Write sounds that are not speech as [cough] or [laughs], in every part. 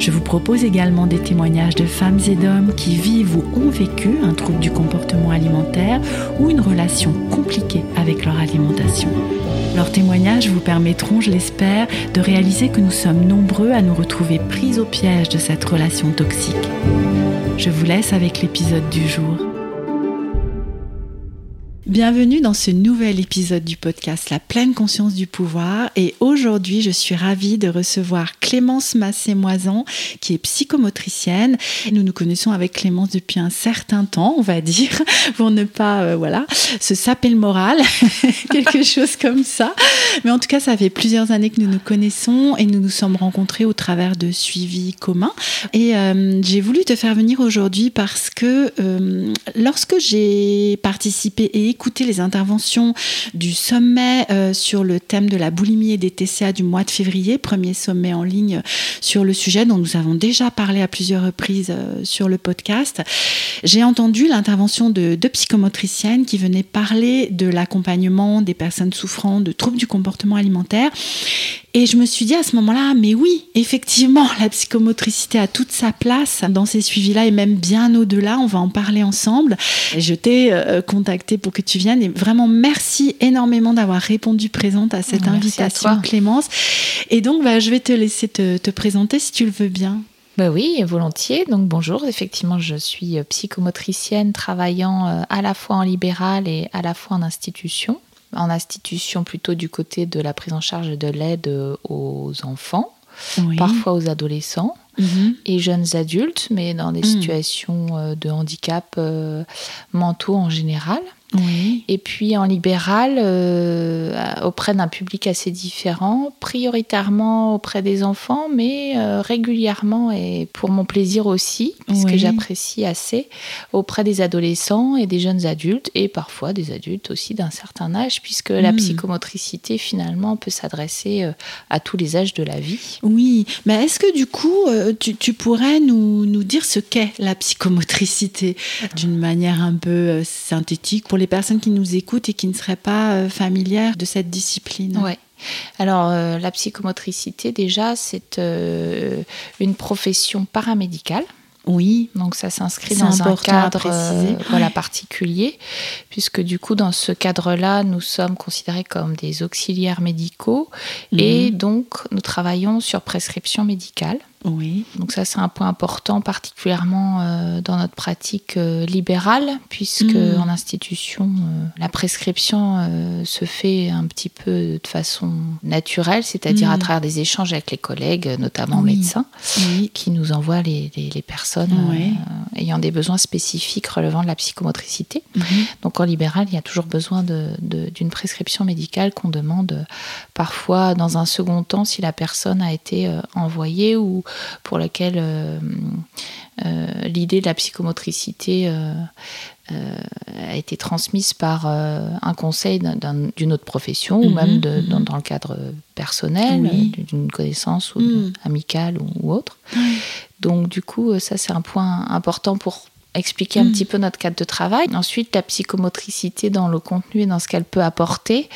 Je vous propose également des témoignages de femmes et d'hommes qui vivent ou ont vécu un trouble du comportement alimentaire ou une relation compliquée avec leur alimentation. Leurs témoignages vous permettront, je l'espère, de réaliser que nous sommes nombreux à nous retrouver pris au piège de cette relation toxique. Je vous laisse avec l'épisode du jour. Bienvenue dans ce nouvel épisode du podcast La pleine conscience du pouvoir. Et aujourd'hui je suis ravie de recevoir Clémence Massé-Moisan qui est psychomotricienne. Nous nous connaissons avec Clémence depuis un certain temps on va dire [laughs] pour ne pas euh, voilà se saper le moral [laughs] quelque chose comme ça. Mais en tout cas ça fait plusieurs années que nous nous connaissons et nous nous sommes rencontrés au travers de suivis communs. Et euh, j'ai voulu te faire venir aujourd'hui parce que euh, lorsque j'ai participé et écouter les interventions du sommet euh, sur le thème de la boulimie et des TCA du mois de février, premier sommet en ligne sur le sujet dont nous avons déjà parlé à plusieurs reprises euh, sur le podcast. J'ai entendu l'intervention de deux psychomotriciennes qui venaient parler de l'accompagnement des personnes souffrant de troubles du comportement alimentaire et je me suis dit à ce moment-là, mais oui, effectivement, la psychomotricité a toute sa place dans ces suivis-là et même bien au-delà. On va en parler ensemble. Je t'ai euh, contacté pour que tu viennes et vraiment merci énormément d'avoir répondu présente à cette invitation, Clémence. Et donc, bah, je vais te laisser te, te présenter si tu le veux bien. Bah oui, volontiers. Donc bonjour, effectivement, je suis psychomotricienne travaillant euh, à la fois en libéral et à la fois en institution en institution plutôt du côté de la prise en charge de l'aide aux enfants, parfois aux adolescents. Mhm. et jeunes adultes, mais dans des mhm. situations euh, de handicap euh, mentaux en général. Et puis en libéral, euh, auprès d'un public assez différent, prioritairement auprès des enfants, mais euh, régulièrement et pour mon plaisir aussi, puisque j'apprécie assez, auprès des adolescents et des jeunes adultes, et parfois des adultes aussi d'un certain âge, puisque la hmm. psychomotricité finalement peut s'adresser euh, à tous les âges de la vie. Oui, mais est-ce que du coup, tu, pourrais nous, nous dire ce qu'est la psychomotricité d'une manière un peu synthétique pour les personnes qui nous écoutent et qui ne seraient pas euh, familières de cette discipline Oui. Alors, euh, la psychomotricité, déjà, c'est euh, une profession paramédicale. Oui. Donc ça s'inscrit dans un cadre voilà, particulier, puisque du coup, dans ce cadre-là, nous sommes considérés comme des auxiliaires médicaux et mhm. donc nous travaillons sur prescription médicale. Oui. Donc ça, c'est un point important, particulièrement euh, dans notre pratique euh, libérale, puisque mm. en institution, euh, la prescription se fait un petit peu de façon naturelle, c'est-à-dire à mm. travers des échanges avec les collègues, notamment médecins, qui nous envoient les, personnes ayant des besoins spécifiques relevant de la psychomotricité. Mm-hmm. Donc en libéral, il y a toujours besoin d'une prescription médicale qu'on demande parfois dans un second temps si la personne a été envoyée ou pour laquelle euh, euh, l'idée de la psychomotricité euh, a été transmise par un conseil d'une autre profession ou mhm, même mhm. dans, le cadre personnel, d'une connaissance ou mhm. amicale ou, autre. Donc du coup, ça c'est un point important pour expliquer un petit peu notre cadre de travail. Ensuite, la psychomotricité dans le contenu et dans ce qu'elle peut apporter.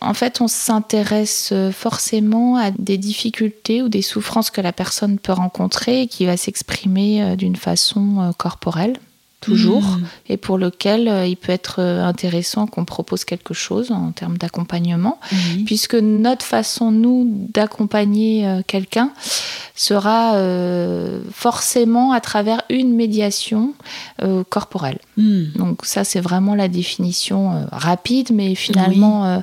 En fait, on s'intéresse forcément à des difficultés ou des souffrances que la personne peut rencontrer et qui va s'exprimer euh, d'une façon euh, corporelle toujours, hmm. et pour lequel euh, il peut être intéressant qu'on propose quelque chose en termes d'accompagnement, puisque notre façon, nous, d'accompagner quelqu'un, sera euh, forcément à travers une médiation euh, corporelle. Hmm. Donc ça, c'est vraiment la définition euh, rapide, mais finalement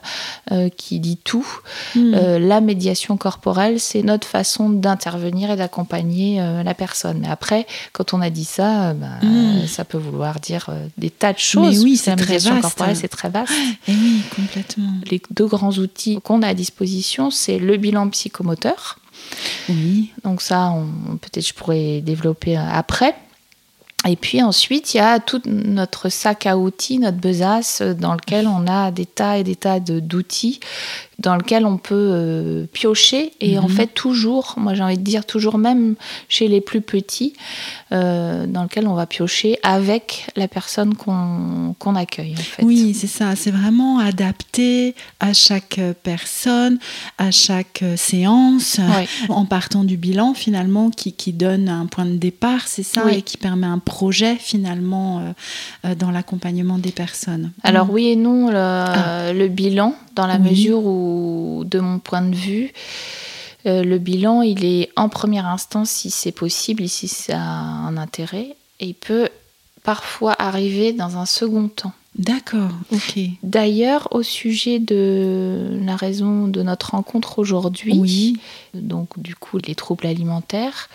qui dit tout. Hmm. la médiation corporelle, c'est notre façon d'intervenir et d'accompagner la personne. Mais après, quand on a dit ça, bah, hmm. Ça peut vouloir dire des tas de choses. Mais oui, c'est très corporelle, c'est très vaste. Et oui, complètement. Les deux grands outils qu'on a à disposition, c'est le bilan psychomoteur Oui. Donc ça, peut-être je pourrais développer après. Et puis ensuite, il y a tout notre sac à outils, notre besace, dans lequel on a des tas et des tas d'outils dans lequel on peut euh, piocher et en mhm. fait toujours, moi j'ai envie de dire toujours même chez les plus petits, euh, dans lequel on va piocher avec la personne qu'on accueille. Oui, c'est ça, c'est vraiment adapté à chaque personne, à chaque séance, [laughs] en partant du bilan finalement qui, qui, donne un point de départ, c'est ça, et qui permet un projet finalement euh, dans l'accompagnement des personnes. Alors oui et non, le, ah. le bilan dans la mesure où, de mon point de vue, euh, le bilan, il est en première instance, si c'est possible, si ça a un intérêt, et il peut parfois arriver dans un second temps. D'accord, ok. D'ailleurs, au sujet de la raison de notre rencontre aujourd'hui, oui. donc du coup les troubles alimentaires,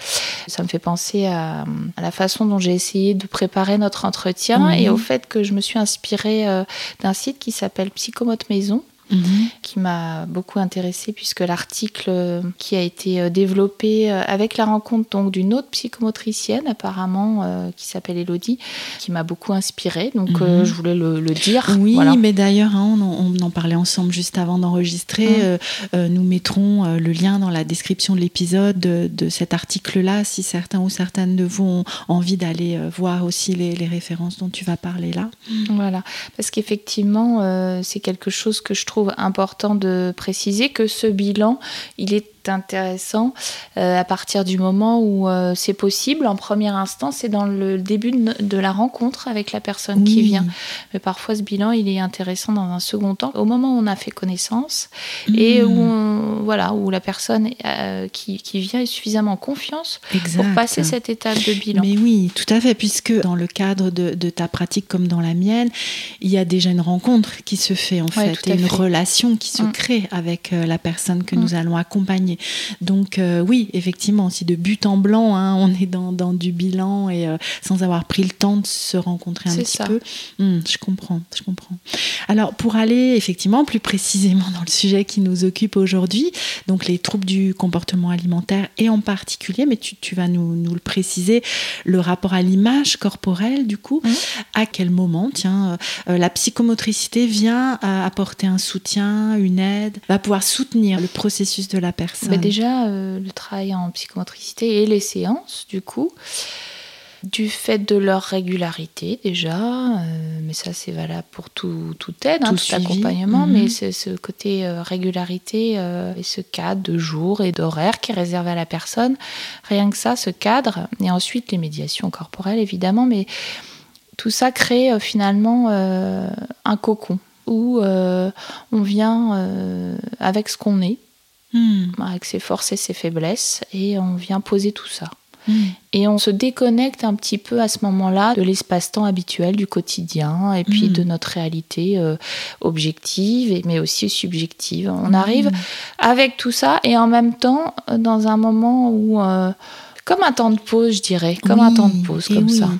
ça me fait penser à, la façon dont j'ai essayé de préparer notre entretien et au fait que je me suis inspirée euh, d'un site qui s'appelle Psychomote Maison Mhm. qui m'a beaucoup intéressée puisque l'article euh, qui a été euh, développé euh, avec la rencontre donc d'une autre psychomotricienne apparemment qui s'appelle Elodie, qui m'a beaucoup inspirée. Donc mhm. je voulais le, dire. Oui, mais d'ailleurs hein, on, en parlait ensemble juste avant d'enregistrer. Mhm. nous mettrons le lien dans la description de l'épisode de, cet article-là si certains ou certaines de vous ont envie d'aller voir aussi les, les, références dont tu vas parler là. Voilà, parce qu'effectivement c'est quelque chose que je trouve important de préciser que ce bilan, il est intéressant euh, à partir du moment où euh, c'est possible. En première instance, c'est dans le début de, la rencontre avec la personne qui vient. Mais parfois, ce bilan, il est intéressant dans un second temps, au moment où on a fait connaissance et où, voilà, où la personne euh, qui, qui, vient est suffisamment confiance pour passer cette étape de bilan. Mais oui, tout à fait, puisque dans le cadre de, de ta pratique comme dans la mienne, il y a déjà une rencontre qui se fait en fait, et une relation qui se mmh. crée avec la personne que mmh. nous allons accompagner. Donc euh, oui, effectivement, si de but en blanc, hein, on est dans, du bilan et euh, sans avoir pris le temps de se rencontrer un petit peu, hmm, je comprends, je comprends. Alors pour aller effectivement plus précisément dans le sujet qui nous occupe aujourd'hui, donc les troubles du comportement alimentaire et en particulier, mais tu, vas nous, le préciser, le rapport à l'image corporelle du coup, mmh. à quel moment, tiens, euh, la psychomotricité vient apporter un soutien, une aide, va pouvoir soutenir le processus de la personne? Bah, déjà, euh, le travail en psychomotricité et les séances, du coup, du fait de leur régularité déjà, euh, mais ça c'est valable pour tout, toute aide, hein, tout, accompagnement, mhm. mais ce côté euh, régularité et ce cadre de jour et d'horaire qui est réservé à la personne. Rien que ça, ce cadre, et ensuite les médiations corporelles évidemment, mais tout ça crée finalement un cocon où on vient avec ce qu'on est Hmm. avec ses forces et ses faiblesses, et on vient poser tout ça. Hmm. Et on se déconnecte un petit peu à ce moment-là de l'espace-temps habituel du quotidien et puis hmm. de notre réalité euh, objective, mais aussi subjective. On arrive avec tout ça et en même temps dans un moment où... Euh, comme un temps de pause, je dirais, comme un temps de pause, comme ça.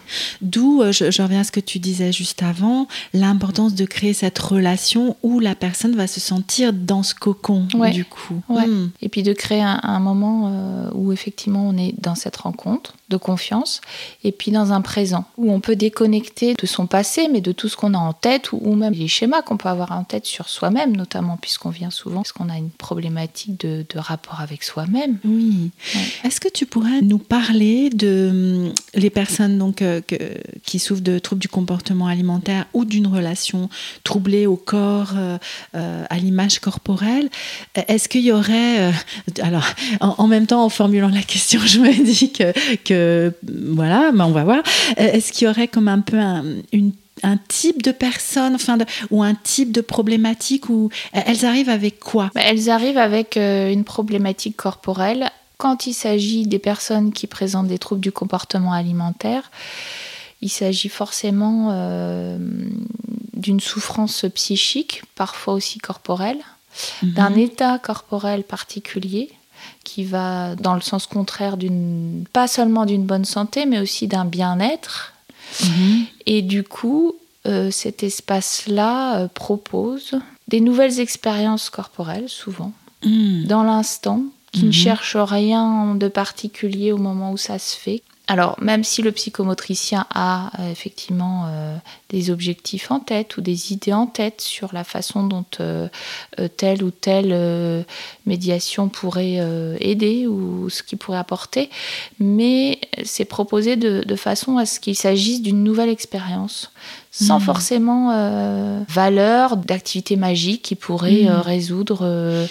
D'où, euh, je, reviens à ce que tu disais juste avant, l'importance de créer cette relation où la personne va se sentir dans ce cocon, du coup. Hmm. Et puis de créer un, moment euh, où effectivement on est dans cette rencontre de confiance, et puis dans un présent où on peut déconnecter de son passé, mais de tout ce qu'on a en tête, ou, même les schémas qu'on peut avoir en tête sur soi-même, notamment puisqu'on vient souvent, parce qu'on a une problématique de, rapport avec soi-même. Oui. Est-ce que tu pourrais nous parler de hum, les personnes donc, euh, qui souffrent de troubles du comportement alimentaire ou d'une relation troublée au corps, euh, euh, à l'image corporelle Est-ce qu'il y aurait... alors, en, même temps, en formulant la question, je me dis que, que voilà, mais on va voir. Est-ce qu'il y aurait comme un peu un, type de personne, enfin, ou un type de problématique, ou elles arrivent avec quoi? Elles arrivent avec une problématique corporelle quand il s'agit des personnes qui présentent des troubles du comportement alimentaire, il s'agit forcément euh, d'une souffrance psychique, parfois aussi corporelle, mhm. d'un état corporel particulier qui va dans le sens contraire d'une pas seulement d'une bonne santé, mais aussi d'un bien-être. Mhm. Et du coup, euh, cet espace-là euh, propose des nouvelles expériences corporelles, souvent, mhm. dans l'instant, qui ne Mhm. cherche rien de particulier au moment où ça se fait. Alors, même si le psychomotricien a euh, effectivement euh, des objectifs en tête ou des idées en tête sur la façon dont euh, telle ou telle médiation pourrait aider ou ce qu'il pourrait apporter, mais c'est proposé de, de façon à ce qu'il s'agisse d'une nouvelle expérience, sans Mhm. forcément euh, valeur d'activité magique qui pourrait Mhm. euh, résoudre euh,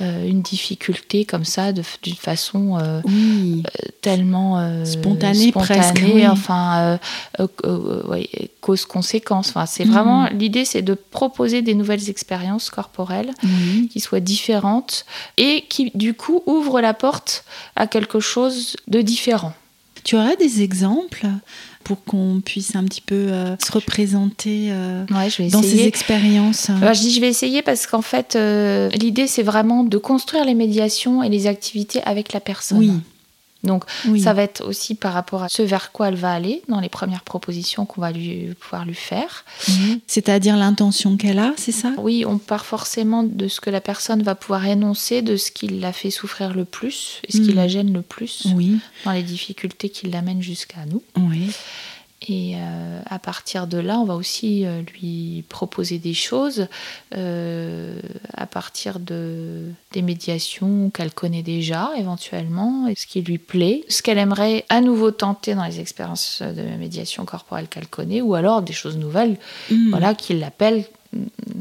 une difficulté comme ça d'une façon Oui. tellement Spontanée, presque, spontanée, oui. enfin ouais, cause-conséquence. Enfin, c'est Mhm. vraiment l'idée, c'est de proposer des nouvelles expériences corporelles qui soient différentes et qui du coup ouvrent la porte à quelque chose de différent. Tu aurais des exemples pour qu'on puisse un petit peu euh, se représenter euh, Ouais, je vais dans ces expériences Alors, je dis je vais essayer parce qu'en fait, euh, l'idée c'est vraiment de construire les médiations et les activités avec la personne. Oui. Donc Oui. ça va être aussi par rapport à ce vers quoi elle va aller dans les premières propositions qu'on va lui pouvoir lui faire. Mhm. C'est-à-dire l'intention qu'elle a, c'est ça? Oui, on part forcément de ce que la personne va pouvoir énoncer, de ce qui l'a fait souffrir le plus et ce qui Mm. la gêne le plus Oui. dans les difficultés qui l'amènent jusqu'à nous. Oui. Et euh, à partir de là, on va aussi euh, lui proposer des choses euh, à partir de, des médiations qu'elle connaît déjà éventuellement, et ce qui lui plaît, ce qu'elle aimerait à nouveau tenter dans les expériences de médiation corporelle qu'elle connaît, ou alors des choses nouvelles, Mhm. voilà, qui l'appellent mm,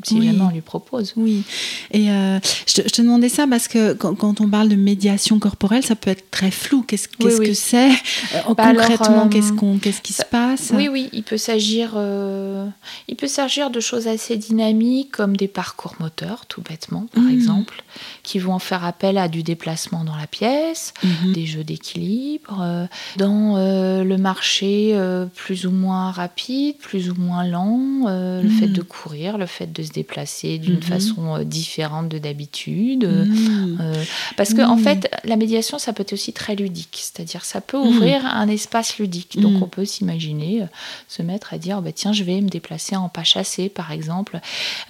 si Oui. jamais on lui propose. Oui, et euh, je, te, je te demandais ça parce que quand, quand on parle de médiation corporelle, ça peut être très flou. Qu'est-ce oui. que c'est? Euh, Bah alors, Concrètement, euh, qu'est-ce qu'on, qu'est-ce qui se passe? Oui, oui, il peut s'agir, euh, il peut s'agir de choses assez dynamiques comme des parcours moteurs, tout bêtement, par Mhm. exemple, qui vont faire appel à du déplacement dans la pièce, Mhm. des jeux d'équilibre, euh, dans euh, le marché euh, plus ou moins rapide, plus ou moins lent, euh, le fait de courir, le fait de se déplacer d'une Mhm. façon euh, différente de d'habitude. euh, Mhm. euh, parce que en Mm. fait, la médiation, ça peut être aussi très ludique, c'est-à-dire ça peut Mm. ouvrir un espace ludique. Donc Mm. on peut s'imaginer euh, se mettre à dire, bah, tiens, je vais me déplacer en pas chassé, par exemple.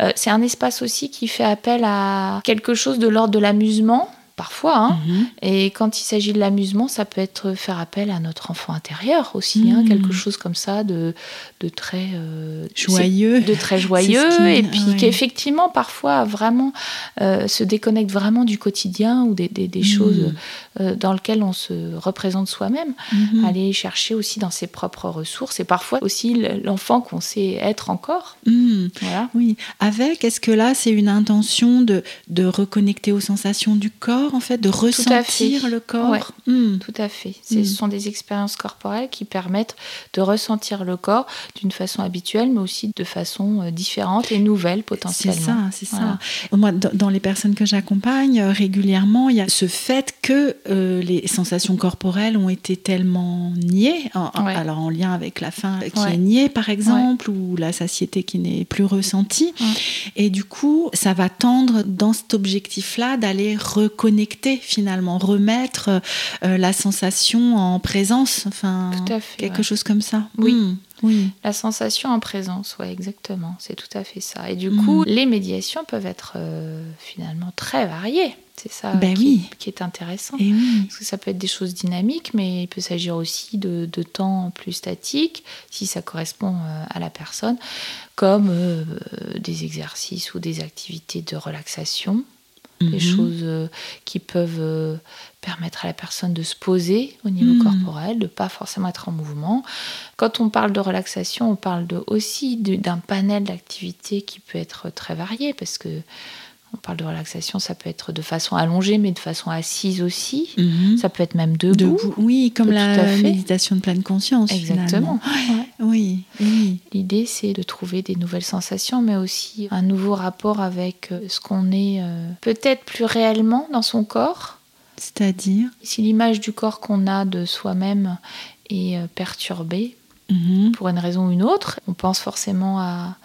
Euh, c'est un espace aussi qui fait appel à quelque chose de l'ordre de l'amusement. Parfois, hein. Mhm. et quand il s'agit de l'amusement, ça peut être faire appel à notre enfant intérieur aussi, hein, Mm. quelque chose comme ça de, de très euh, Joyeux. de très [laughs] joyeux qui- et puis ouais. qu'effectivement parfois vraiment euh, se déconnecte vraiment du quotidien ou des, des- des Mm. choses euh, dans lesquelles on se représente soi-même Mhm. aller chercher aussi dans ses propres ressources et parfois aussi l'enfant qu'on sait être encore Mhm. voilà Oui, avec, est-ce que là, c'est une intention de, de reconnecter aux sensations du corps, en fait, de ressentir le corps? Ouais. Mhm. tout à fait ce Mm. sont des expériences corporelles qui permettent de ressentir le corps d'une façon habituelle mais aussi de façon euh, différente et nouvelle C'est potentiellement ça, c'est Voilà. ça. Moi, dans, dans les personnes que j'accompagne euh, régulièrement, il y a ce fait que euh, les sensations corporelles ont été tellement niées, en- Ouais. alors en lien avec la faim qui Ouais. est niée par exemple, ou la satiété qui n'est plus ressentie. Et du coup, ça va tendre dans cet objectif-là d'aller reconnecter finalement, remettre euh, la sensation en présence, enfin tout à fait quelque chose comme ça. Oui. Mm. Oui. La sensation en présence, ouais, exactement. C'est tout à fait ça. Et du Mhm. coup, les médiations peuvent être euh, finalement très variées. C'est ça Ben qui, oui. qui est intéressant. Et oui. Parce que ça peut être des choses dynamiques, mais il peut s'agir aussi de, de temps plus statique, si ça correspond euh, à la personne, comme euh, des exercices ou des activités de relaxation, des Mhm. choses qui peuvent permettre à la personne de se poser au niveau Mhm. corporel, de pas forcément être en mouvement. Quand on parle de relaxation, on parle de, aussi d'un panel d'activités qui peut être très varié, parce que on parle de relaxation, ça peut être de façon allongée, mais de façon assise aussi. Mhm. Ça peut être même debout. Debout. Oui, comme la méditation de pleine conscience. Exactement. finalement. Ouais. Oui, oui. L'idée, c'est de trouver des nouvelles sensations, mais aussi un nouveau rapport avec euh, ce qu'on est euh, peut-être plus réellement dans son corps. C'est-à-dire Si l'image du corps qu'on a de soi-même est euh, perturbée Mhm. pour une raison ou une autre, on pense forcément à,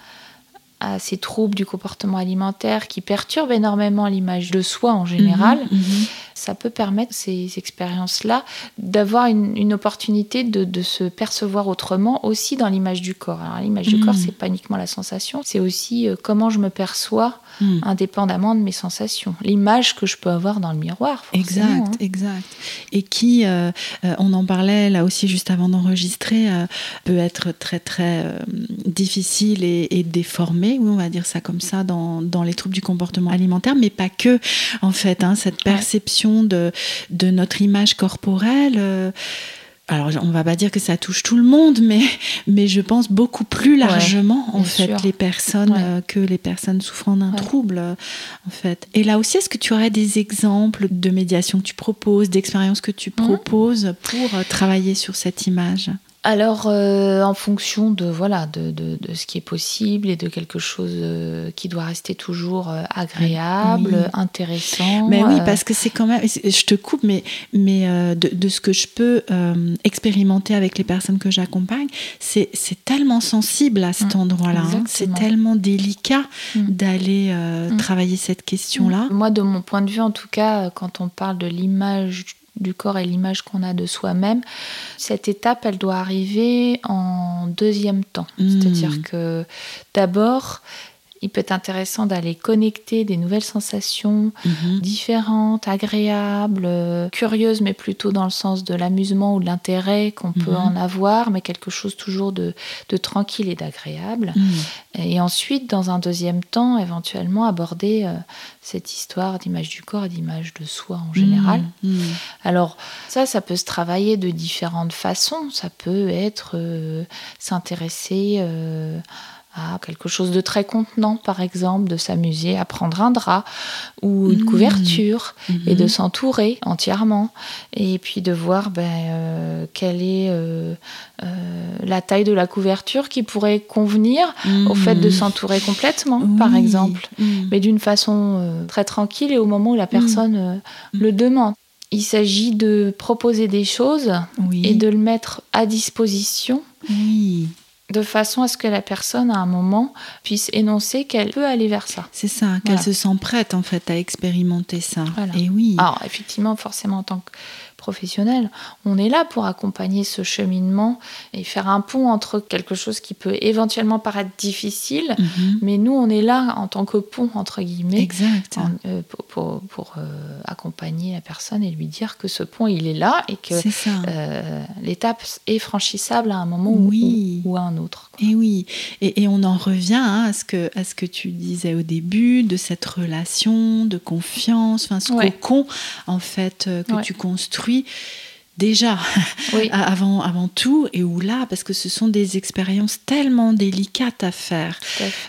à ces troubles du comportement alimentaire qui perturbent énormément l'image de soi en général. Mhm, mhm. ça peut permettre ces expériences-là d'avoir une, opportunité de, se percevoir autrement aussi dans l'image du corps. Alors l'image du corps, c'est pas uniquement la sensation, c'est aussi euh, comment je me perçois mm. indépendamment de mes sensations. L'image que je peux avoir dans le miroir. Exact, hein. exact. Et qui, euh, euh, on en parlait là aussi juste avant d'enregistrer, peut être très très difficile et, et déformé, oui, on va dire ça comme ça, dans, dans les troubles du comportement alimentaire, mais pas que, en fait, hein, cette perception de, de notre image corporelle. Alors, on va pas dire que ça touche tout le monde, mais, mais je pense beaucoup plus largement, en fait, les personnes euh, que les personnes souffrant d'un trouble, en fait. Et là aussi, est-ce que tu aurais des exemples de médiation que tu proposes, d'expériences que tu mmh. proposes pour euh, travailler sur cette image? Alors, euh, en fonction de voilà de, de, ce qui est possible et de quelque chose euh, qui doit rester toujours euh, agréable, intéressant. Mais oui, parce que c'est quand même. Je te coupe, mais mais de, de, ce que je peux expérimenter avec les personnes que j'accompagne, c'est tellement sensible à cet mmh, endroit-là. Hein. c'est tellement délicat mmh. d'aller mmh. travailler cette question-là. Moi, de mon point de vue, en tout cas, quand on parle de l'image du corps et l'image qu'on a de soi-même, cette étape, elle doit arriver en deuxième temps. Hmm. C'est-à-dire que d'abord, il peut être intéressant d'aller connecter des nouvelles sensations mhm. différentes, agréables, curieuses, mais plutôt dans le sens de l'amusement ou de l'intérêt qu'on peut mhm. en avoir, mais quelque chose toujours de, tranquille et d'agréable. Mhm. Et ensuite, dans un deuxième temps, éventuellement aborder euh, cette histoire d'image du corps et d'image de soi en général. Alors ça, ça peut se travailler de différentes façons. Ça peut être euh, s'intéresser... À quelque chose de très contenant, par exemple, de s'amuser à prendre un drap ou une mmh. couverture et de mmh. s'entourer entièrement. Et puis de voir ben, euh, quelle est euh, euh, la taille de la couverture qui pourrait convenir au fait de mmh. s'entourer complètement, par exemple, mais d'une façon très tranquille et au moment où la personne le demande. Il s'agit de proposer des choses et de le mettre à disposition. Oui de façon à ce que la personne, à un moment, puisse énoncer qu'elle peut aller vers ça. C'est ça, qu'elle se sent prête, en fait, à expérimenter ça. Et oui. Alors, effectivement, forcément, en tant que professionnel. On est là pour accompagner ce cheminement et faire un pont entre quelque chose qui peut éventuellement paraître difficile, mhm. mais nous, on est là en tant que pont, entre guillemets, exact. Euh, pour, pour, euh, accompagner la personne et lui dire que ce pont, il est là et que euh, l'étape est franchissable à un moment ou, à un autre. Et oui, et, on en revient hein, à, ce que, à ce que tu disais au début, de cette relation de confiance, enfin ce cocon en fait que tu construis déjà [laughs] avant, avant tout et où là parce que ce sont des expériences tellement délicates à faire.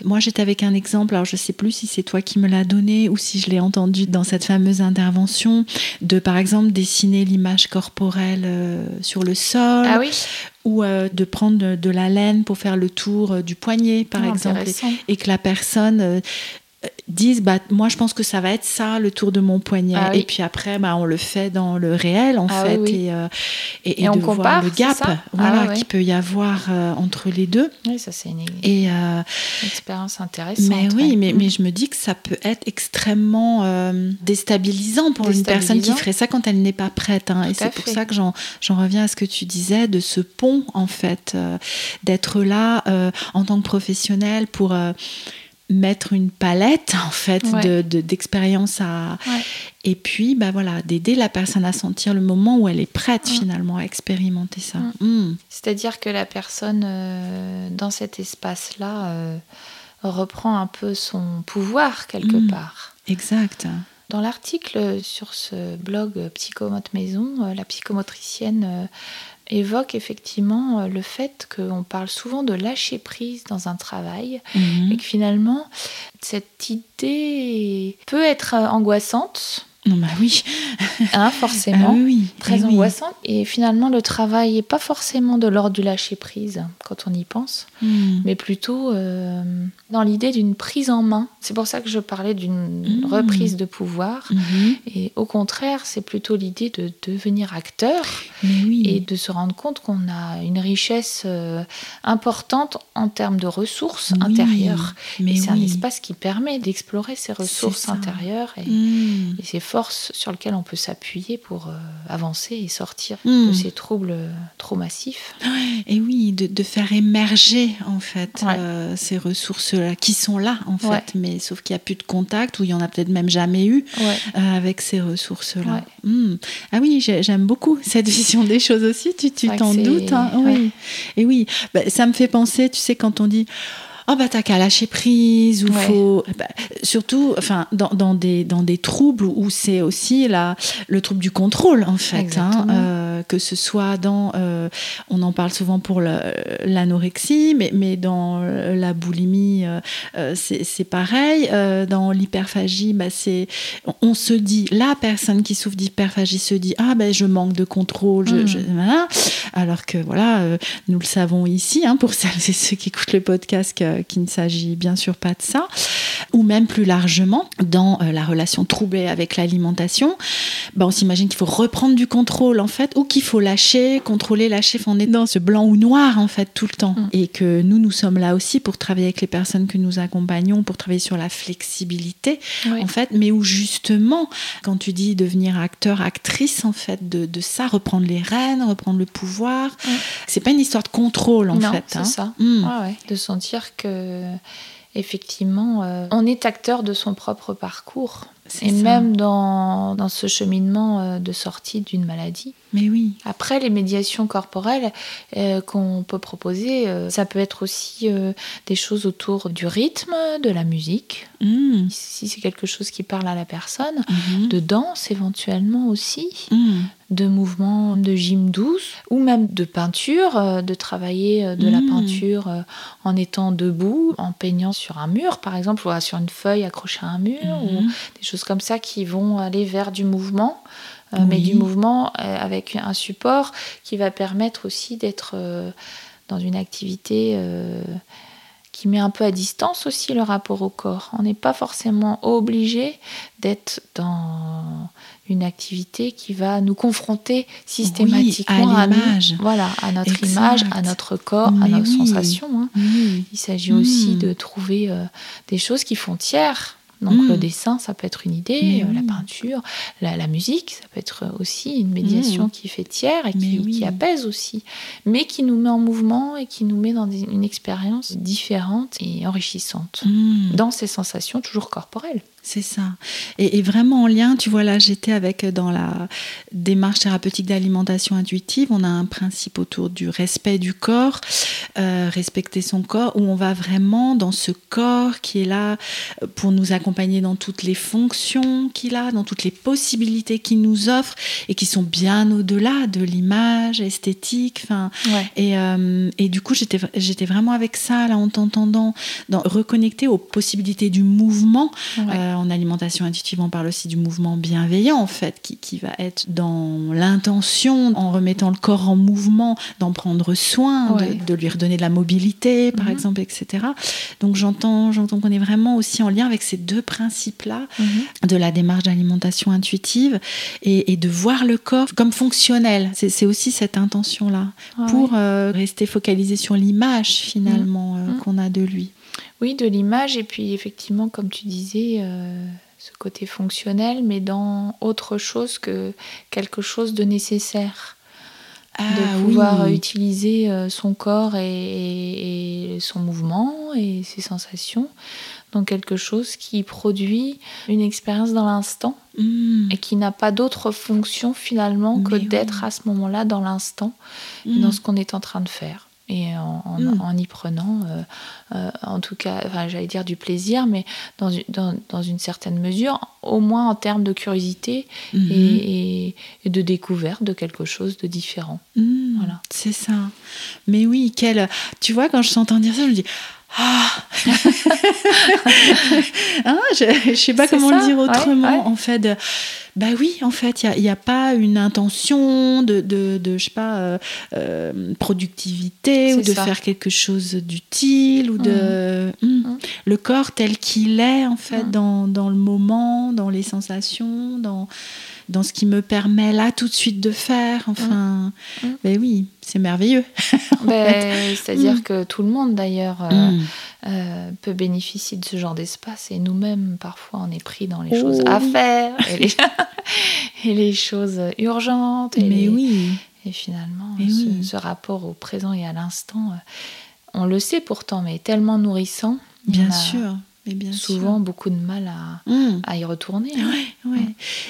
Moi j'étais avec un exemple, alors je sais plus si c'est toi qui me l'as donné ou si je l'ai entendu dans cette fameuse intervention de par exemple dessiner l'image corporelle euh, sur le sol. Ah ou euh, de prendre de, la laine pour faire le tour euh, du poignet, par ah, exemple, et, que la personne disent bah moi je pense que ça va être ça le tour de mon poignet. Ah et puis après bah on le fait dans le réel en ah fait euh, Et, et, on de compare, voir le gap ah voilà qui peut y avoir euh, entre les deux. Oui ça c'est une, et, euh, expérience intéressante mais oui mais, mais je me dis que ça peut être extrêmement déstabilisant pour une personne qui ferait ça quand elle n'est pas prête hein. et c'est pour ça que j'en reviens à ce que tu disais de ce pont en fait d'être là en tant que professionnel pour mettre une palette en fait de, d'expériences à et puis bah voilà d'aider la personne à sentir le moment où elle est prête finalement à expérimenter ça mm. Mm. c'est-à-dire que la personne euh, dans cet espace là euh, reprend un peu son pouvoir quelque mm. part exact dans l'article sur ce blog Psychomote Maison, euh, la psychomotricienne évoque effectivement euh, le fait qu'on parle souvent de lâcher prise dans un travail mhm. et que finalement cette idée peut être angoissante non, bah oui. Hein, [laughs] forcément. Ah oui, Très eh angoissant. Et finalement, le travail n'est pas forcément de l'ordre du lâcher-prise, quand on y pense, hmm. mais plutôt euh, dans l'idée d'une prise en main. C'est pour ça que je parlais d'une hmm. reprise de pouvoir. Hmm. Et au contraire, c'est plutôt l'idée de devenir acteur et de se rendre compte qu'on a une richesse euh, importante en termes de ressources intérieures. Mais c'est un espace qui permet d'explorer ces ressources intérieures et, et c'est force sur laquelle on peut s'appuyer pour avancer et sortir de ces troubles trop massifs. Et oui, de, de faire émerger en fait Ouais. euh, ces ressources-là qui sont là en fait, Ouais. mais sauf qu'il n'y a plus de contact ou il y en a peut-être même jamais eu euh, avec ces ressources-là. Mm. Ah oui, j'ai- j'aime beaucoup [laughs] cette vision des choses aussi. Tu t'en doutes hein. Oui. Et oui, bah, ça me fait penser, tu sais, quand on dit. Oh bah t'as qu'à lâcher prise ou Ouais. faut bah, surtout enfin dans, dans des dans des troubles où c'est aussi la le trouble du contrôle en fait hein, euh, que ce soit dans euh, on en parle souvent pour l'anorexie mais mais dans la boulimie euh, euh, c'est pareil Euh, dans l'hyperphagie bah c'est on, se dit la personne qui souffre d'hyperphagie se dit ah ben je manque de contrôle je, je- voilà. alors que voilà euh, nous le savons ici hein, pour [laughs] celles et ceux qui écoutent le podcast que- qu'il ne s'agit bien sûr pas de ça ou même plus largement dans euh, la relation troublée avec l'alimentation bah, on s'imagine qu'il faut reprendre du contrôle en fait ou qu'il faut lâcher contrôler lâcher Enfin, on est dans ce blanc ou noir en fait tout le temps Mm. et que nous nous sommes là aussi pour travailler avec les personnes que nous accompagnons pour travailler sur la flexibilité en fait, mais où justement, quand tu dis devenir acteur, actrice, en fait, de, de ça, reprendre les rênes, reprendre le pouvoir, Ouais. c'est pas une histoire de contrôle, en non, fait. c'est hein. ça. Mm. Ouais. De sentir que effectivement, euh, on est acteur de son propre parcours. Et ça. même dans, dans ce cheminement euh, de sortie d'une maladie. Mais oui. Après, les médiations corporelles euh, qu'on peut proposer, euh, ça peut être aussi euh, des choses autour du rythme, de la musique, Mm. si c'est quelque chose qui parle à la personne, Mhm. de danse éventuellement aussi, Mm. De mouvements de gym douce, ou même de peinture, euh, de travailler euh, de la Mm. peinture euh, en étant debout, en peignant sur un mur par exemple, ou sur une feuille accrochée à un mur, ou Mhm. des choses comme ça qui vont aller vers du mouvement, mais du mouvement avec un support qui va permettre aussi d'être dans une activité qui met un peu à distance aussi le rapport au corps. On n'est pas forcément obligé d'être dans une activité qui va nous confronter systématiquement à l'image. voilà, à notre Exact. image, à notre corps, à nos oui. sensations. hein. Oui. Il s'agit aussi Mm. de trouver euh, des choses qui font tiers. Donc Mm. le dessin, ça peut être une idée, euh, la peinture, la, la musique, ça peut être aussi une médiation Mm. qui fait tiers et qui, apaise aussi, mais qui nous met en mouvement et qui nous met dans des- une expérience différente et enrichissante. Dans ces sensations toujours corporelles. C'est ça. Et, et vraiment en lien, tu vois, là, j'étais avec euh, dans la démarche thérapeutique d'alimentation intuitive, on a un principe autour du respect du corps, euh, respecter son corps, où on va vraiment dans ce corps qui est là euh, pour nous accompagner dans toutes les fonctions qu'il a, dans toutes les possibilités qu'il nous offre, et qui sont bien au-delà de l'image esthétique. Ouais. et, euh, et du coup, j'étais vraiment avec ça, là, en t'entendant, reconnecter aux possibilités du mouvement. Ouais. Euh, en alimentation intuitive, on parle aussi du mouvement bienveillant, en fait, qui, qui va être dans l'intention, en remettant le corps en mouvement, d'en prendre soin, de- Ouais. de, lui redonner de la mobilité, par Mhm. exemple, etc. Donc j'entends j'entends qu'on est vraiment aussi en lien avec ces deux principes-là Mhm. de la démarche d'alimentation intuitive et, et de voir le corps comme fonctionnel. C'est aussi cette intention-là Ah pour ouais. euh, rester focalisé sur l'image finalement euh, Mhm. qu'on a de lui. Oui, de l'image, et puis effectivement, comme tu disais, euh, ce côté fonctionnel, mais dans autre chose que quelque chose de nécessaire. de pouvoir Ah oui. utiliser euh, son corps et, et- et son mouvement et ses sensations dans quelque chose qui produit une expérience dans l'instant Mm. et qui n'a pas d'autre fonction finalement que oui. d'être à ce moment-là dans l'instant, dans ce qu'on est en train de faire. Et en, en- Mm. en y prenant, euh, euh, en tout cas, enfin, j'allais dire du plaisir, mais dans, une- dans, dans une certaine mesure, au moins en termes de curiosité et, et- et de découverte de quelque chose de différent. Mm, Voilà. C'est ça. Mais oui, quel. Tu vois, quand je t'entends dire ça, je me dis. Ah Hein, [laughs] Je ne sais pas comment ça, le dire autrement. ouais. En fait, bah oui, en fait, il n'y a, pas une intention de, de, de, je sais pas, euh, euh, productivité ou de ça. faire quelque chose d'utile ou de. Mm. Mm. Le corps tel qu'il est, en fait, dans, dans le moment, dans les sensations, dans, dans ce qui me permet là tout de suite de faire. Enfin, Mm. ben oui, c'est merveilleux. [laughs] Ben, C'est-à-dire Mm. que tout le monde d'ailleurs euh, euh, peut bénéficier de ce genre d'espace et nous-mêmes, parfois, on est pris dans les choses à faire et les, [laughs] et les, choses urgentes. Et Mais oui. Et finalement, ce, ce, rapport au présent et à l'instant, on le sait pourtant, mais tellement nourrissant. Bien sûr bien souvent beaucoup de mal à, mmh. à y retourner. Hein. Ouais,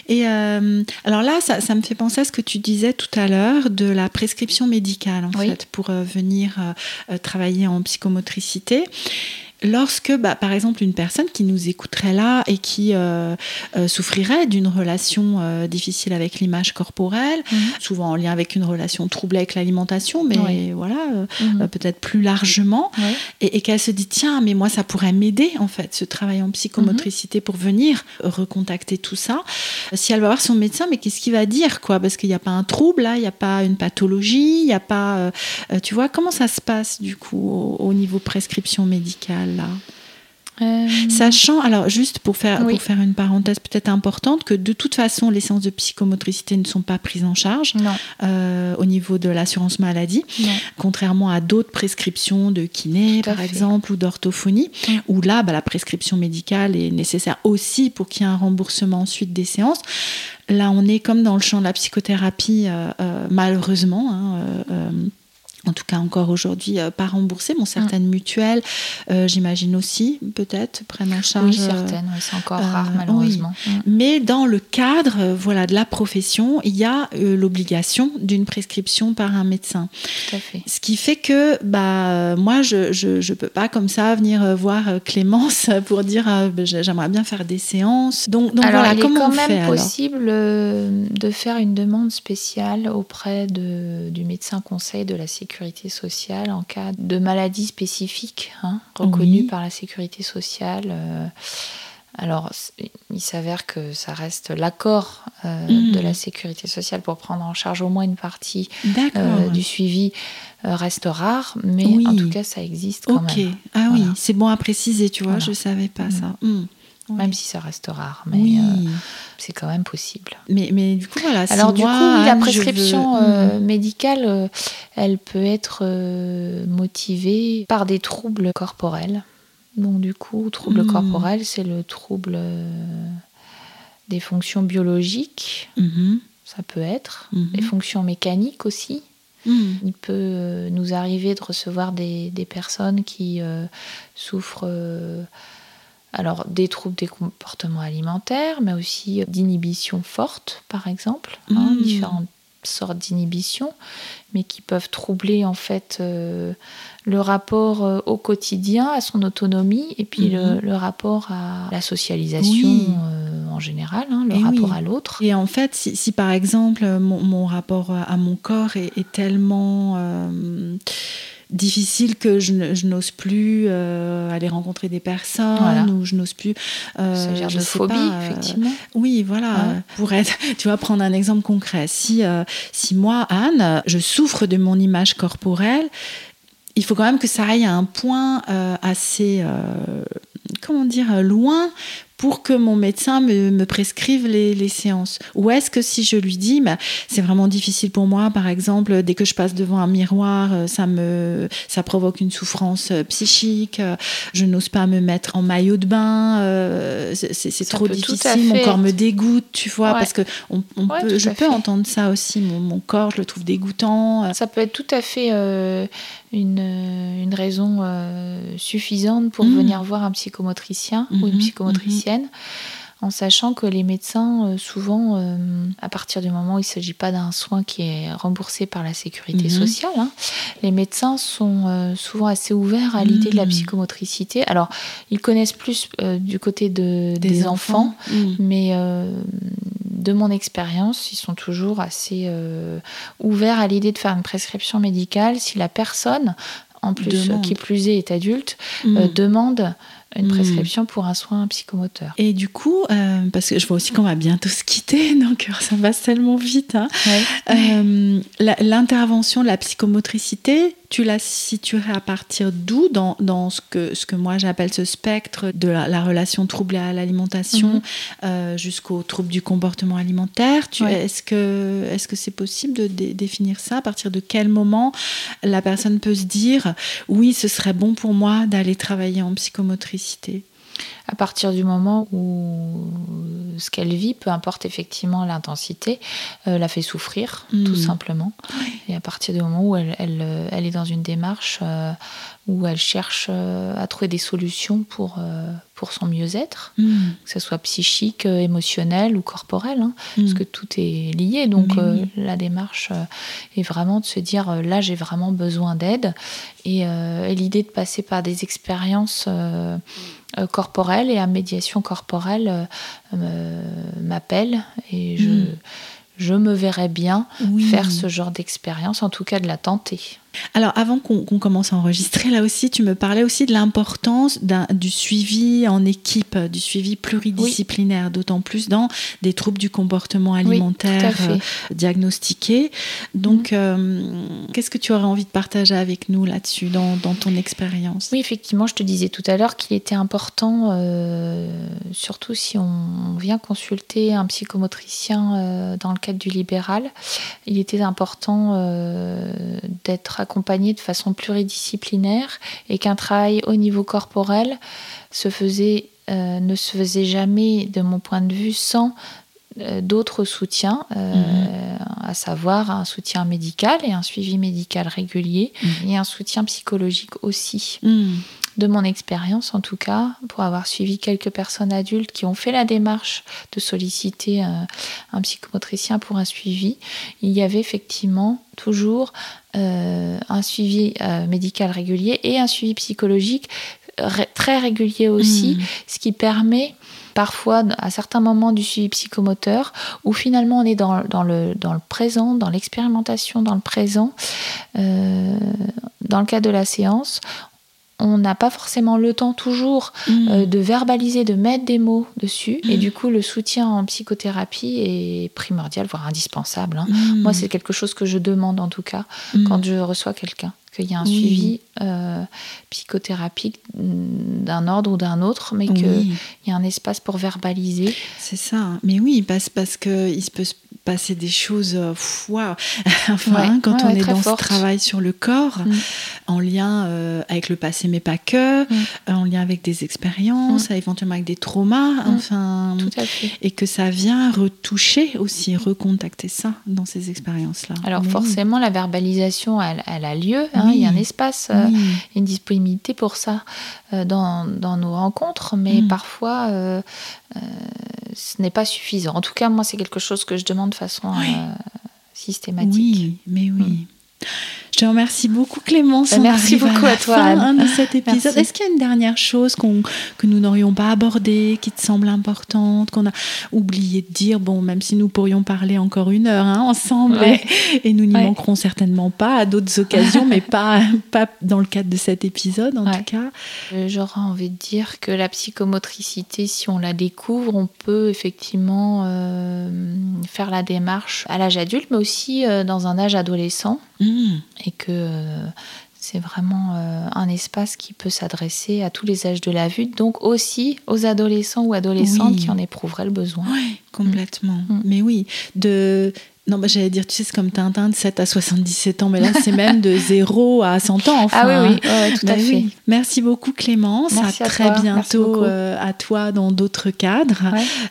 Et euh, alors là, ça, ça, me fait penser à ce que tu disais tout à l'heure de la prescription médicale, en fait, pour euh, venir euh, travailler en psychomotricité lorsque, bah, par exemple, une personne qui nous écouterait là et qui euh, euh, souffrirait d'une relation euh, difficile avec l'image corporelle, mhm. souvent en lien avec une relation troublée avec l'alimentation, mais voilà, mhm. peut-être plus largement, et, qu'elle se dit tiens, mais moi ça pourrait m'aider en fait, ce travail en psychomotricité pour venir recontacter tout ça. Si elle va voir son médecin, mais qu'est-ce qu'il va dire quoi? Parce qu'il n'y a pas un trouble là, il n'y a pas une pathologie, il n'y a pas, tu vois, comment ça se passe du coup au niveau prescription médicale? Là. Euh, Sachant, alors juste pour faire, pour faire une parenthèse peut-être importante, que de toute façon, les séances de psychomotricité ne sont pas prises en charge euh, au niveau de l'assurance maladie, contrairement à d'autres prescriptions de kiné, par exemple, ou d'orthophonie, où là, bah, la prescription médicale est nécessaire aussi pour qu'il y ait un remboursement ensuite des séances. Là, on est comme dans le champ de la psychothérapie, euh, malheureusement. Hein, en tout cas encore aujourd'hui, euh, pas remboursé. Bon, certaines mm. mutuelles, euh, j'imagine aussi, peut-être, prennent en charge. Oui, certaines, c'est encore euh, rare, malheureusement. Mm. Mais dans le cadre voilà, de la profession, il y a l'obligation d'une prescription par un médecin. Tout à fait. Ce qui fait que bah, moi, je ne je, peux pas comme ça venir voir Clémence [laughs] pour dire bah, j'aimerais bien faire des séances. Donc, donc alors, voilà, il comment est quand on même possible de faire une demande spéciale auprès de, du médecin conseil de la sécurité sécurité sociale en cas de maladie spécifique hein, reconnue par la sécurité sociale. Euh, alors, il s'avère que ça reste l'accord euh, mmh. de la sécurité sociale pour prendre en charge au moins une partie euh, du suivi reste rare, mais en tout cas, ça existe quand même. Ok, ah oui, c'est bon à préciser, tu vois, je ne savais pas mmh. ça. Mmh. Même si ça reste rare, mais euh, c'est quand même possible. Mais, mais du coup, voilà. Alors, du coup, la prescription euh, hmm. médicale, euh, elle peut être motivée par des troubles corporels. Donc, du coup, trouble hmm. corporel, c'est le trouble des fonctions biologiques. Hmm. Ça peut être. Les fonctions mécaniques aussi. Il peut nous arriver de recevoir des, des personnes qui souffrent alors des troubles des comportements alimentaires, mais aussi d'inhibition forte, par exemple, hein, mmh. différentes sortes d'inhibitions, mais qui peuvent troubler en fait euh, le rapport euh, au quotidien, à son autonomie, et puis le, mmh. rapport à la socialisation euh, en général, hein, le rapport à l'autre. Et en fait, si, par exemple mon, rapport à mon corps est tellement difficile que je, n'ose plus euh, aller rencontrer des personnes ou je n'ose plus. Euh, je de phobie, euh, effectivement. Oui, voilà. Pour être, tu vois, prendre un exemple concret. Si, si moi, Anne, je souffre de mon image corporelle, il faut quand même que ça aille à un point assez, comment dire, loin pour que mon médecin me, prescrive les, séances. Ou est-ce que si je lui dis, bah, c'est vraiment difficile pour moi, par exemple, dès que je passe devant un miroir, euh, ça me, ça provoque une souffrance euh, psychique, euh, je n'ose pas me mettre en maillot de bain, c'est trop difficile, mon corps me dégoûte, tu vois, parce que on, peut, je peux entendre ça aussi, mon, corps, je le trouve dégoûtant. Ça peut être tout à fait une, une, raison suffisante pour mmh. venir voir un psychomotricien ou une mmh. En sachant que les médecins, euh, souvent, euh, à partir du moment où il ne s'agit pas d'un soin qui est remboursé par la sécurité mhm. sociale, hein, les médecins sont euh, souvent assez ouverts à l'idée de la mhm. psychomotricité. Alors, ils connaissent plus du côté des, enfants, mhm. mais de mon expérience, ils sont toujours assez ouverts à l'idée de faire une prescription médicale si la personne, en plus qui plus est, est adulte, demande une prescription pour un soin psychomoteur. Et du coup, euh, parce que je vois aussi qu'on va bientôt se quitter, [laughs] donc ça passe tellement vite. Hein. Euh, l'intervention de la psychomotricité, tu la situerais à partir d'où dans, dans, ce, que, ce que moi j'appelle ce spectre de la, relation trouble à l'alimentation euh, jusqu'au trouble du comportement alimentaire? Est-ce que c'est -ce c'est possible de définir ça? À partir de quel moment la personne peut se dire oui, ce serait bon pour moi d'aller travailler en psychomotricité? À partir du moment où ce qu'elle vit, peu importe effectivement l'intensité, euh, la fait souffrir, tout hmm. simplement. Et à partir du moment où elle, elle, euh, est dans une démarche euh, où elle cherche à trouver des solutions pour, pour son mieux-être, hmm. que ce soit psychique, émotionnel ou corporel, hein, parce hmm. que tout est lié. Donc la démarche est vraiment de se dire, là j'ai vraiment besoin d'aide. Et, et l'idée de passer par des expériences corporelles et à médiation corporelle euh, m'appelle et je, hmm. je me verrais bien faire ce genre d'expérience, en tout cas de la tenter. Alors, avant qu'on commence à enregistrer, là aussi, tu me parlais aussi de l'importance du suivi en équipe, du suivi pluridisciplinaire, d'autant plus dans des troubles du comportement alimentaire euh, diagnostiqués. Donc, mhm. euh, qu'est-ce que tu aurais envie de partager avec nous là-dessus, dans, ton expérience? Oui, effectivement, je te disais tout à l'heure qu'il était important, euh, surtout si on vient consulter un psychomotricien dans le cadre du libéral, il était important d'être accompagné de façon pluridisciplinaire et qu'un travail au niveau corporel se faisait, euh, ne se faisait jamais, de mon point de vue, sans euh, d'autres soutiens, euh, mhm. à savoir un soutien médical et un suivi médical régulier mhm. et un soutien psychologique aussi. Mhm de mon expérience en tout cas, pour avoir suivi quelques personnes adultes qui ont fait la démarche de solliciter euh, un, psychomotricien pour un suivi, il y avait effectivement toujours euh, un suivi euh, médical régulier et un suivi psychologique très régulier aussi, mmh. ce qui permet parfois à certains moments du suivi psychomoteur où finalement on est dans, le, dans le présent, dans l'expérimentation, dans le présent. dans le cas de la séance, on n'a pas forcément le temps toujours mm. euh, de verbaliser, de mettre des mots dessus. Et mm. du coup, le soutien en psychothérapie est primordial, voire indispensable. Hein. Mm. Moi, c'est quelque chose que je demande en tout cas quand je reçois quelqu'un qu'il y a un suivi euh, psychothérapique d'un ordre ou d'un autre, mais qu'il y a un espace pour verbaliser. C'est ça. Mais oui, parce, parce qu'il se peut se passer des choses, euh, waouh [laughs] enfin, quand on est dans ce travail sur le corps, mm. en lien euh, avec le passé, mais pas que, mm. en lien avec des expériences, mm. éventuellement avec des traumas, enfin, et que ça vient retoucher aussi, recontacter ça dans ces expériences-là. Alors forcément, la verbalisation, elle, a lieu, hein, il y a un espace, euh, une disponibilité pour ça dans, dans, nos rencontres, mais parfois ce n'est pas suffisant. En tout cas, moi, c'est quelque chose que je demande façon euh, systématique. Oui, mais oui. Je te remercie beaucoup Clémence. Bah, merci beaucoup à, toi fin, de cet [laughs] épisode. Est-ce qu'il y a une dernière chose que nous n'aurions pas abordée, qui te semble importante, qu'on a oublié de dire? Bon, même si nous pourrions parler encore une heure hein, ensemble et, nous n'y manquerons certainement pas à d'autres occasions, mais [laughs] pas, pas dans le cadre de cet épisode en tout cas. Euh, j'aurais envie de dire que la psychomotricité, si on la découvre, on peut effectivement euh, faire la démarche à l'âge adulte, mais aussi euh, dans un âge adolescent. Mmh et que euh, c'est vraiment euh, un espace qui peut s'adresser à tous les âges de la vie, donc aussi aux adolescents ou adolescentes qui en éprouveraient le besoin. Oui, complètement. Mm. Mais oui, de non, bah, j'allais dire, tu sais, c'est comme Tintin de 7 à 77 ans, mais là, c'est même de [laughs] 0 à 100 ans. Enfin. Ah oui, oui, tout à bah fait. Merci beaucoup, Clémence. Merci à, très bientôt euh, à toi dans d'autres cadres.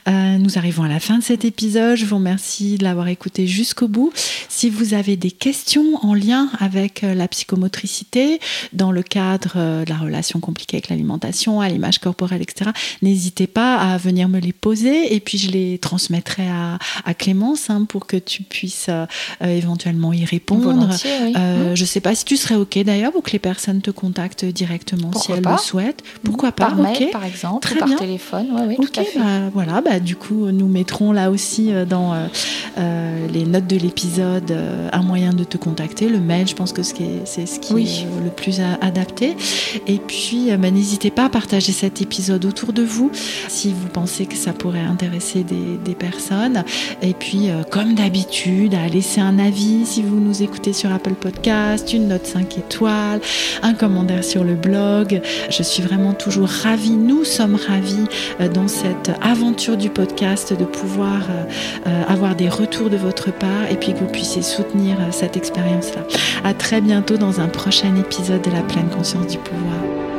Euh, nous arrivons à la fin de cet épisode. Je vous remercie de l'avoir écouté jusqu'au bout. Si vous avez des questions en lien avec euh, la psychomotricité, dans le cadre de la relation compliquée avec l'alimentation, à l'image corporelle, etc., n'hésitez pas à venir me les poser et puis je les transmettrai à, à Clémence hein, pour que tu puisses éventuellement y répondre. Mmh. Je ne sais pas si tu serais OK d'ailleurs pour que les personnes te contactent directement si elles le souhaitent. Pourquoi pas Par mail, par exemple, Très par bien. téléphone. Oui, tout à fait. Bah, voilà, bah, du coup, nous mettrons là aussi dans les notes de l'épisode un moyen de te contacter. Le mail, je pense que c'est ce qui est le plus adapté. Et puis, bah, n'hésitez pas à partager cet épisode autour de vous si vous pensez que ça pourrait intéresser des, des personnes. Et puis, comme d'habitude, à laisser un avis si vous nous écoutez sur Apple Podcast, une note 5 étoiles, un commentaire sur le blog. Je suis vraiment toujours ravie, nous sommes ravis dans cette aventure du podcast de pouvoir avoir des retours de votre part et puis que vous puissiez soutenir cette expérience-là. À très bientôt dans un prochain épisode de la pleine conscience du pouvoir.